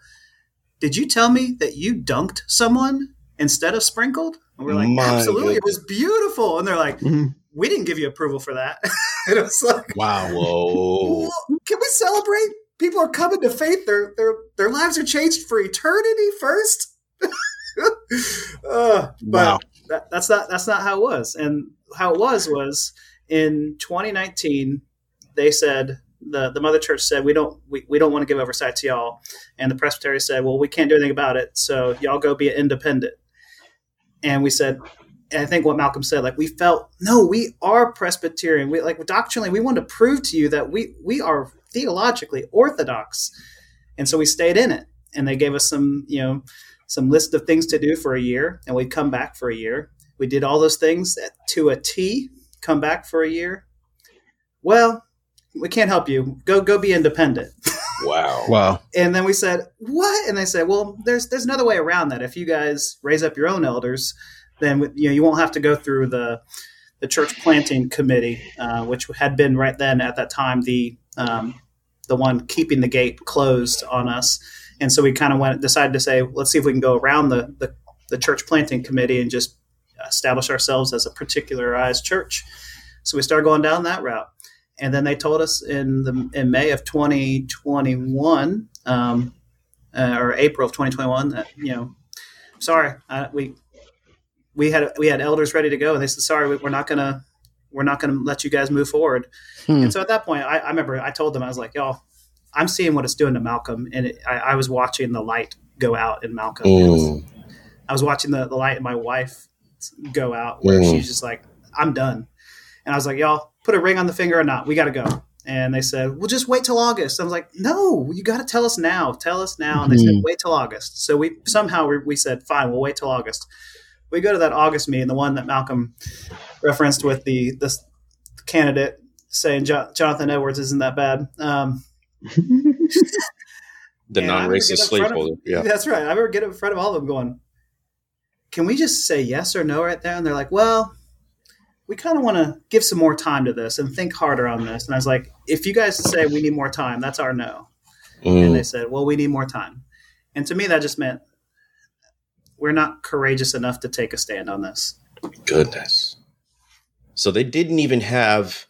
"Did you tell me that you dunked someone instead of sprinkled?" And we're like, My "Absolutely, it was beautiful." And they're like, Mhm. "We didn't give you approval for that." and it was like, Wow. Whoa. "Can we celebrate?" People are coming to faith. Their their their lives are changed for eternity first. uh, but Wow. that, that's not that's not how it was. And how it was was in 2019, they said the the mother church said we don't we, we don't want to give oversight to y'all, and the presbytery said, well, we can't do anything about it, so y'all go be independent. And we said. And I think what Malcolm said, like we felt, no, we are Presbyterian. We like doctrinally, we want to prove to you that we we are theologically orthodox, and so we stayed in it. And they gave us some, you know, some list of things to do for a year, and we'd come back for a year. We did all those things to a T. Come back for a year. Well, we can't help you. Go go be independent. Wow. Wow. And then we said, "What?" And they said, "Well, there's there's another way around that. If you guys raise up your own elders, then you know you won't have to go through the the church planting committee, uh, which had been right then at that time the um, the one keeping the gate closed on us. And so we kind of went decided to say, let's see if we can go around the the, the church planting committee and just establish ourselves as a particularized church. So we started going down that route and then they told us in the in May of 2021 um, uh, or April of 2021 that you know, sorry, uh, we we had we had elders ready to go, and they said, sorry, we- we're not gonna we're not gonna let you guys move forward. Hmm. And so at that point, I, I remember I told them I was like, y'all, I'm seeing what it's doing to Malcolm, and it, I, I was watching the light go out in Malcolm. Was- Mm. I was watching the, the light in my wife go out where Mm. she's just like, I'm done. And I was like, y'all, put a ring on the finger or not. We got to go. And they said, well, just wait till August. I was like, no, you got to tell us now. Tell us now. And they said, Mhm. wait till August. So we somehow we, we said, fine, we'll wait till August. We go to that August meeting, the one that Malcolm referenced with the this candidate saying Jo- Jonathan Edwards isn't that bad. Um, The non-racist get up slave front of- holder. Yeah. That's right. I remember getting in front of all of them going, can we just say yes or no right there? And they're like, well, we kind of want to give some more time to this and think harder on this. And I was like, if you guys say we need more time, that's our no. And they Mm. said, well, we need more time. And to me, that just meant we're not courageous enough to take a stand on this. Goodness. So they didn't even have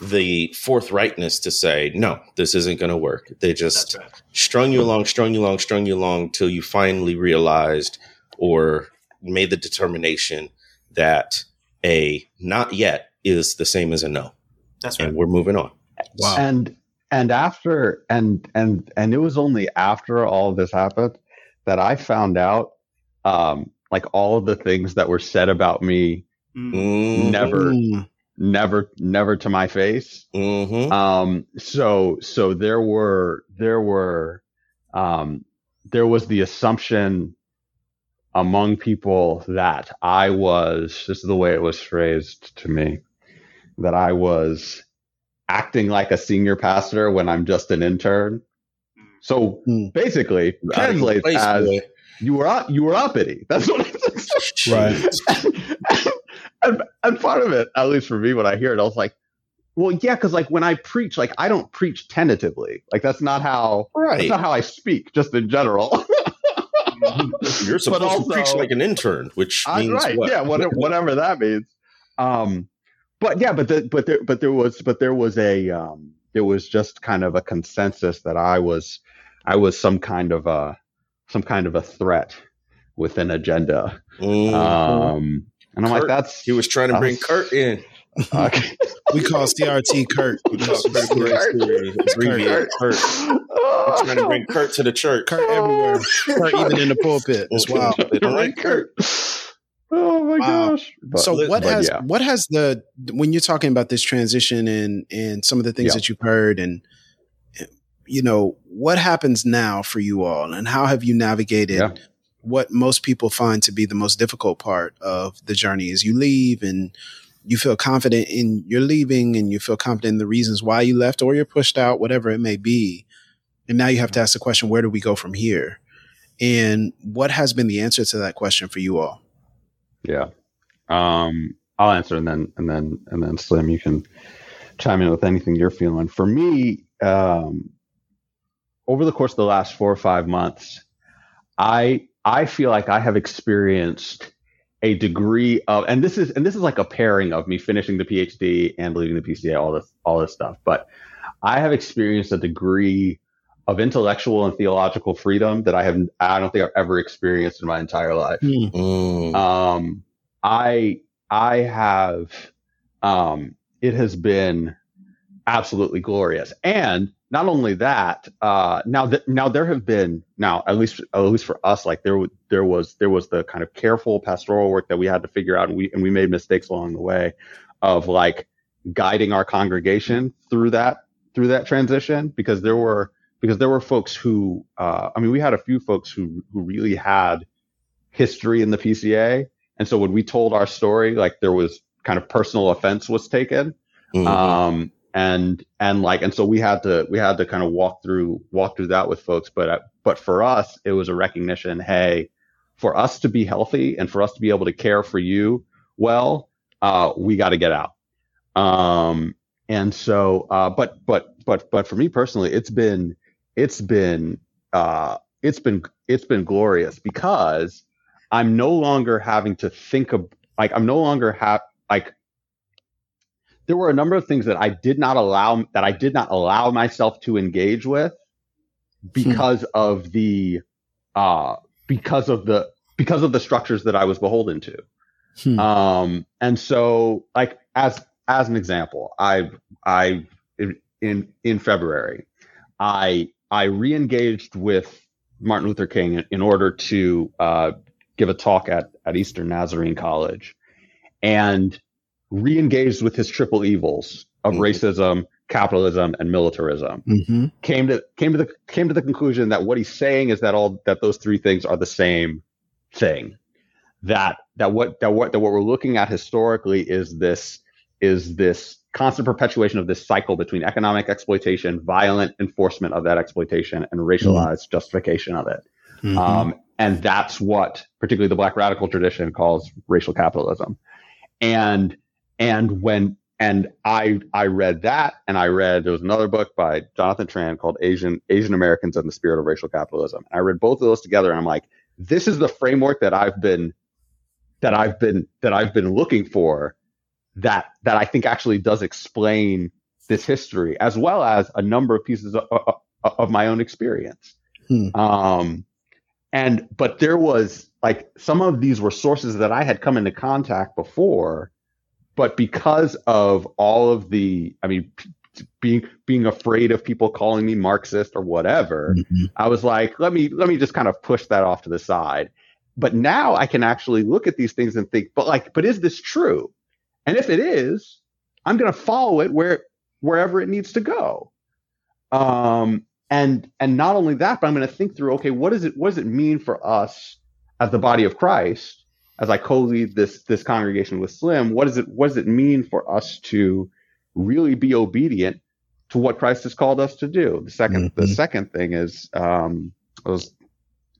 the forthrightness to say, no, this isn't going to work. They just right. strung you along, strung you along, strung you along till you finally realized or made the determination that a not yet is the same as a no. That's right. And we're moving on. Wow. And and after and and and it was only after all this happened that I found out um like all of the things that were said about me Mm. Mm-hmm. never Mm. never never to my face. Mm-hmm. Um so so there were there were um there was the assumption among people that I was this is the way it was phrased to me that I was acting like a senior pastor when I'm just an intern. So Hmm. basically, Out of your translates place, as boy. You were up, you were uppity. That's what it Right. and, and part of it, at least for me, when I hear it, I was like, well, yeah, because like when I preach, like I don't preach tentatively. Like that's not how Right. that's not how I speak, just in general. You're supposed also- to preach like an intern, which Uh, means right. what? Yeah, whatever, whatever that means. Um, but yeah, but the, but there, but there was, but there was a, um, there was just kind of a consensus that I was, I was some kind of a, some kind of a threat with an agenda. Mm. Um, and I'm like, Kurt, that's he was trying to bring that's- Kurt in. Okay. We call CRT Kurt. We call critical race theory, abbreviate Kurt. We're trying to bring Kurt to the church. Kurt everywhere. Kurt even in the pulpit. It's wild. They Kurt. Oh my Wow. gosh. But- so what but has yeah. what has the when you're talking about this transition and and some of the things Yeah. that you've heard and you know what happens now for you all and how have you navigated Yeah. what most people find to be the most difficult part of the journey as you leave and you feel confident in your leaving and you feel confident in the reasons why you left or you're pushed out, whatever it may be. And now you have to ask the question, where do we go from here? And what has been the answer to that question for you all? Yeah. Um, I'll answer and then and then and then Slim, you can chime in with anything you're feeling. For me, um, over the course of the last four or five months, I I feel like I have experienced a degree of and this is and this is like a pairing of me finishing the PhD and leaving the PCA, all this all this stuff. But I have experienced a degree of intellectual and theological freedom that I have I don't think I've ever experienced in my entire life. Mm. Um, I I have um, it has been absolutely glorious, and not only that, uh, now that now there have been now at least at least for us, like there there was there was the kind of careful pastoral work that we had to figure out, and we and we made mistakes along the way of like guiding our congregation through that through that transition because there were because there were folks who uh, I mean we had a few folks who who really had history in the PCA, and so when we told our story, like there was kind of personal offense was taken. Mm-hmm. Um, and and like and so we had to we had to kind of walk through walk through that with folks. But uh, but for us it was a recognition hey for us to be healthy and for us to be able to care for you well uh, we got to get out. Um and so uh but but but but for me personally it's been it's been uh it's been it's been glorious because i'm no longer having to think of like i'm no longer have like there were a number of things that I did not allow that I did not allow myself to engage with because hmm. of the uh because of the because of the structures that I was beholden to. Hmm. Um and so like as as an example, I I in in February I I re-engaged with Martin Luther King in, in order to uh, give a talk at at Eastern Nazarene College. And re-engaged with his triple evils of mm-hmm. racism, capitalism, and militarism. Mm-hmm. Came to came to the came to the conclusion that what he's saying is that all that those three things are the same thing. That that what that what that what we're looking at historically is this is this constant perpetuation of this cycle between economic exploitation, violent enforcement of that exploitation, and racialized mm-hmm. justification of it. Mm-hmm. Um, and that's what particularly the black radical tradition calls racial capitalism. And and when and I I read that and I read there was another book by Jonathan Tran called Asian Asian Americans and the Spirit of Racial Capitalism. And I read both of those together and I'm like, this is the framework that I've been that I've been that I've been looking for that that I think actually does explain this history as well as a number of pieces of, of, of my own experience. Hmm. Um, and but there was like some of these were sources that I had come into contact before but because of all of the, I mean, being being afraid of people calling me Marxist or whatever, mm-hmm. I was like, let me let me just kind of push that off to the side. But now I can actually look at these things and think, but like, but is this true? And if it is, I'm going to follow it where wherever it needs to go. Um, and and not only that, but I'm going to think through, okay, what does it what does it mean for us as the body of Christ as I co-lead this this congregation with Slim, what does it what does it mean for us to really be obedient to what Christ has called us to do? The 2nd mm-hmm. the second thing is um, I was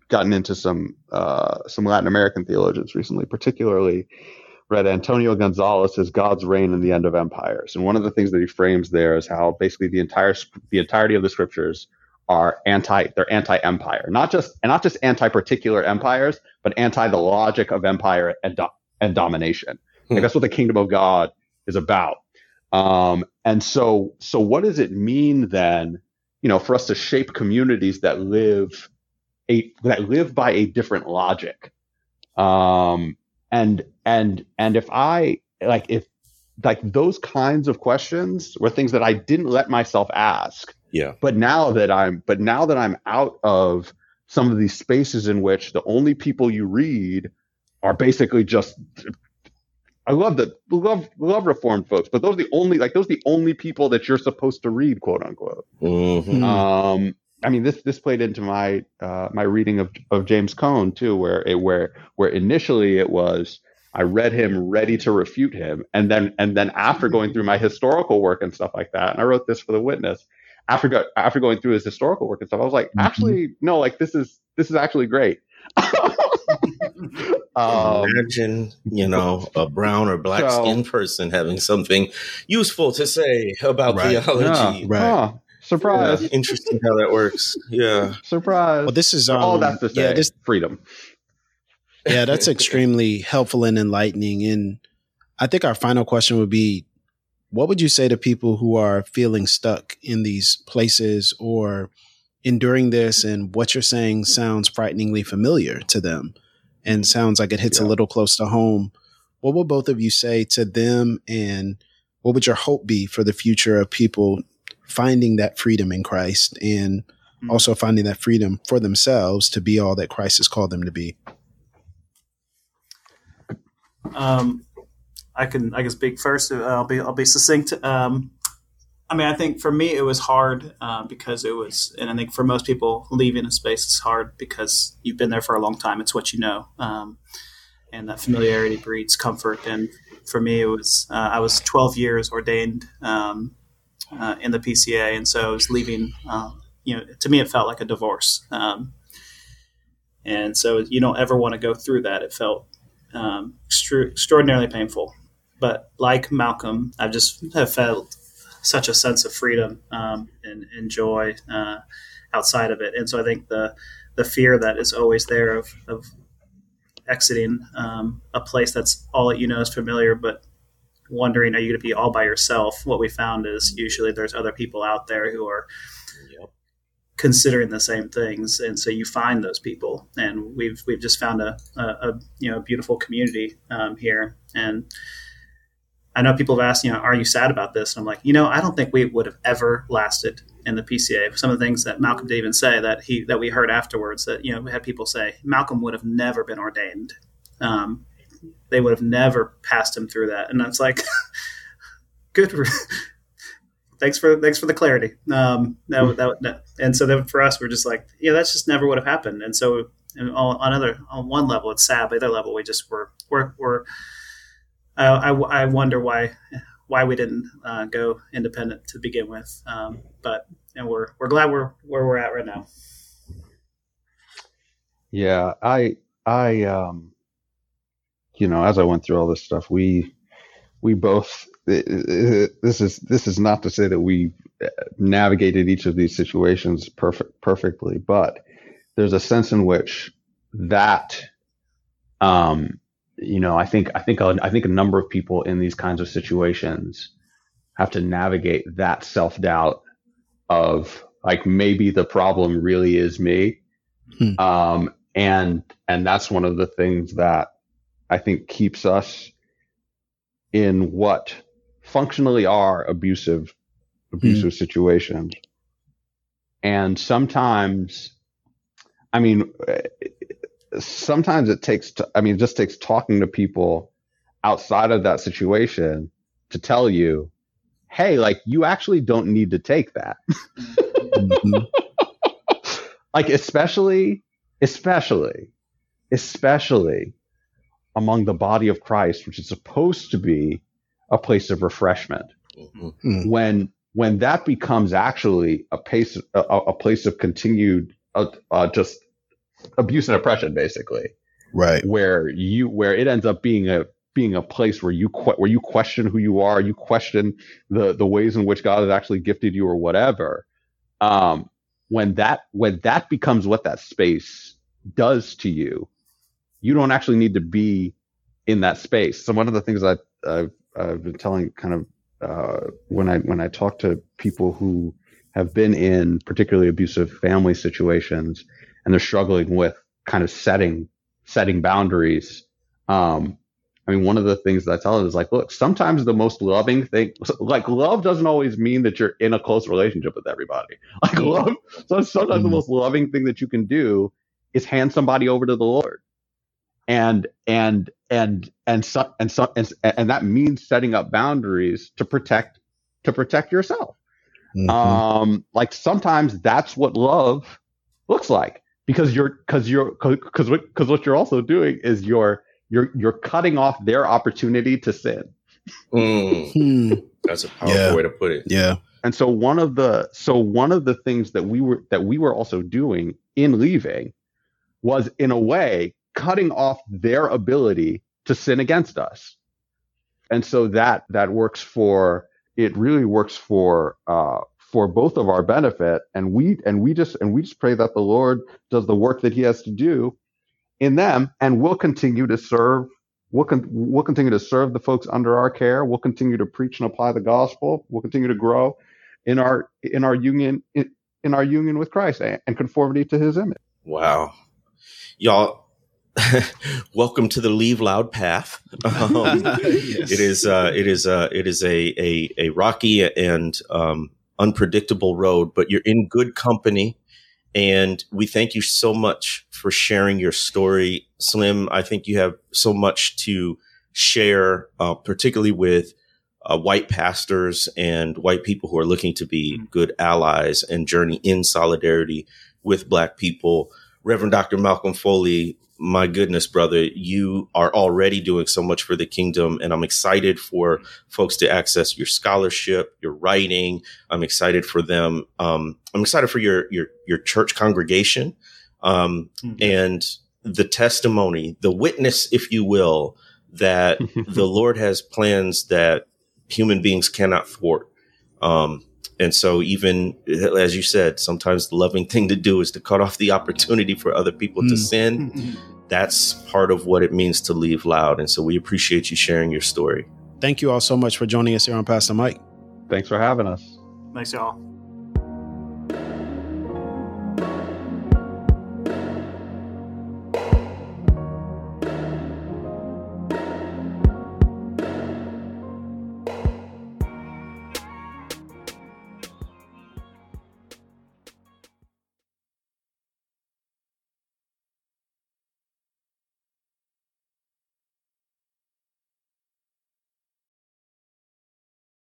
gotten into some uh, some Latin American theologians recently, particularly read Antonio Gonzalez's God's Reign and the End of Empires. And one of the things that he frames there is how basically the entire the entirety of the scriptures are anti they're anti-empire. Not just and not just anti-particular empires but anti the logic of empire and, do, and domination. Hmm. like that's what the kingdom of god is about. Um, and so so what does it mean then you know for us to shape communities that live a that live by a different logic? Um, and and and if i like if like those kinds of questions were things that i didn't let myself ask yeah. But now that I'm but now that I'm out of some of these spaces in which the only people you read are basically just I love the love love reformed folks, but those are the only like those are the only people that you're supposed to read, quote unquote. Mm-hmm. Um, I mean this this played into my uh, my reading of of James Cone too, where it where where initially it was I read him ready to refute him. And then, and then after going through my historical work and stuff like that, and I wrote this for the witness, after, go, after going through his historical work and stuff, I was like, mm-hmm. actually, no, like this is, this is actually great. um, Imagine, you know, a brown or black so, skinned person having something useful to say about right. theology. Yeah, right. Huh. Surprise. Yeah, interesting how that works. Yeah. Surprise. Well, this is um, all that's to say. Yeah, this, freedom. Yeah, that's extremely helpful and enlightening. And I think our final question would be what would you say to people who are feeling stuck in these places or enduring this and what you're saying sounds frighteningly familiar to them and sounds like it hits yeah. a little close to home? What would both of you say to them and what would your hope be for the future of people finding that freedom in Christ and mm-hmm. also finding that freedom for themselves to be all that Christ has called them to be? Um, I can I can speak first. Uh, I'll be I'll be succinct. Um, I mean, I think for me it was hard uh, because it was, and I think for most people leaving a space is hard because you've been there for a long time. It's what you know, um, and that familiarity breeds comfort. And for me, it was uh, I was 12 years ordained um, uh, in the PCA, and so I was leaving. Uh, you know, to me, it felt like a divorce. Um, and so you don't ever want to go through that. It felt um, extra- extraordinarily painful. But like Malcolm, I just have felt such a sense of freedom um, and, and, joy uh, outside of it. And so I think the the fear that is always there of, of exiting um, a place that's all that you know is familiar, but wondering are you going to be all by yourself? What we found is usually there's other people out there who are considering the same things, and so you find those people. And we've we've just found a, a, a you know a beautiful community um, here, and I know people have asked, you know, are you sad about this? And I'm like, you know, I don't think we would have ever lasted in the PCA. Some of the things that Malcolm did even say that he that we heard afterwards that you know we had people say Malcolm would have never been ordained. Um, they would have never passed him through that, and that's like good thanks for thanks for the clarity. Um, that, that, that, and so then for us, we're just like, yeah, that's just never would have happened. And so and on, on other on one level, it's sad. But the other level, we just were we're, we're uh, I, I wonder why why we didn't uh, go independent to begin with. Um, but and we're we're glad we're where we're at right now. Yeah, I I um, you know, as I went through all this stuff, we we both this is this is not to say that we navigated each of these situations perfect perfectly, but there's a sense in which that um, you know I think I think a, I think a number of people in these kinds of situations have to navigate that self doubt of like maybe the problem really is me hmm. um, and and that's one of the things that I think keeps us in what functionally are abusive abusive mm. situations and sometimes i mean sometimes it takes t- I mean it just takes talking to people outside of that situation to tell you hey like you actually don't need to take that mm-hmm. like especially especially especially among the body of Christ which is supposed to be a place of refreshment. Mm-hmm. When when that becomes actually a place a, a place of continued uh, uh, just abuse and oppression, basically, right? Where you where it ends up being a being a place where you que- where you question who you are, you question the the ways in which God has actually gifted you or whatever. Um, when that when that becomes what that space does to you, you don't actually need to be in that space. So one of the things I I've I've been telling kind of uh, when I when I talk to people who have been in particularly abusive family situations and they're struggling with kind of setting setting boundaries. Um, I mean, one of the things that I tell them is like, look, sometimes the most loving thing, like love doesn't always mean that you're in a close relationship with everybody. Like love, so sometimes mm-hmm. the most loving thing that you can do is hand somebody over to the Lord and and and and so, and so, and, and that means setting up boundaries to protect to protect yourself mm-hmm. um like sometimes that's what love looks like because you're because you're because what because what you're also doing is you're you're you're cutting off their opportunity to sin. Mm, Hmm. that's a powerful Yeah. way to put it. Yeah. And so one of the so one of the things that we were that we were also doing in leaving was in a way cutting off their ability to sin against us. And so that that works for it really works for uh for both of our benefit and we and we just and we just pray that the Lord does the work that he has to do in them and we'll continue to serve we'll, con- we'll continue to serve the folks under our care we'll continue to preach and apply the gospel we'll continue to grow in our in our union in, in our union with Christ and, and conformity to his image Wow. Y'all, welcome to the Leave Loud path. Um, Yes. It is uh, it is uh, it is a, a, a rocky and um, unpredictable road, but you're in good company. And we thank you so much for sharing your story. Slim, I think you have so much to share, uh, particularly with uh, white pastors and white people who are looking to be good allies and journey in solidarity with Black people. Reverend Dr. Malcolm Foley, my goodness, brother, you are already doing so much for the kingdom. And I'm excited for folks to access your scholarship, your writing. I'm excited for them. Um, I'm excited for your, your, your church congregation. Um, Mhm. and the testimony, the witness, if you will, that the Lord has plans that human beings cannot thwart. Um, and so even as you said, sometimes the loving thing to do is to cut off the opportunity for other people to Mm. sin. That's part of what it means to leave loud. And so we appreciate you sharing your story. Thank you all so much for joining us here on Pass the Mic. thanks for having us Thanks, y'all.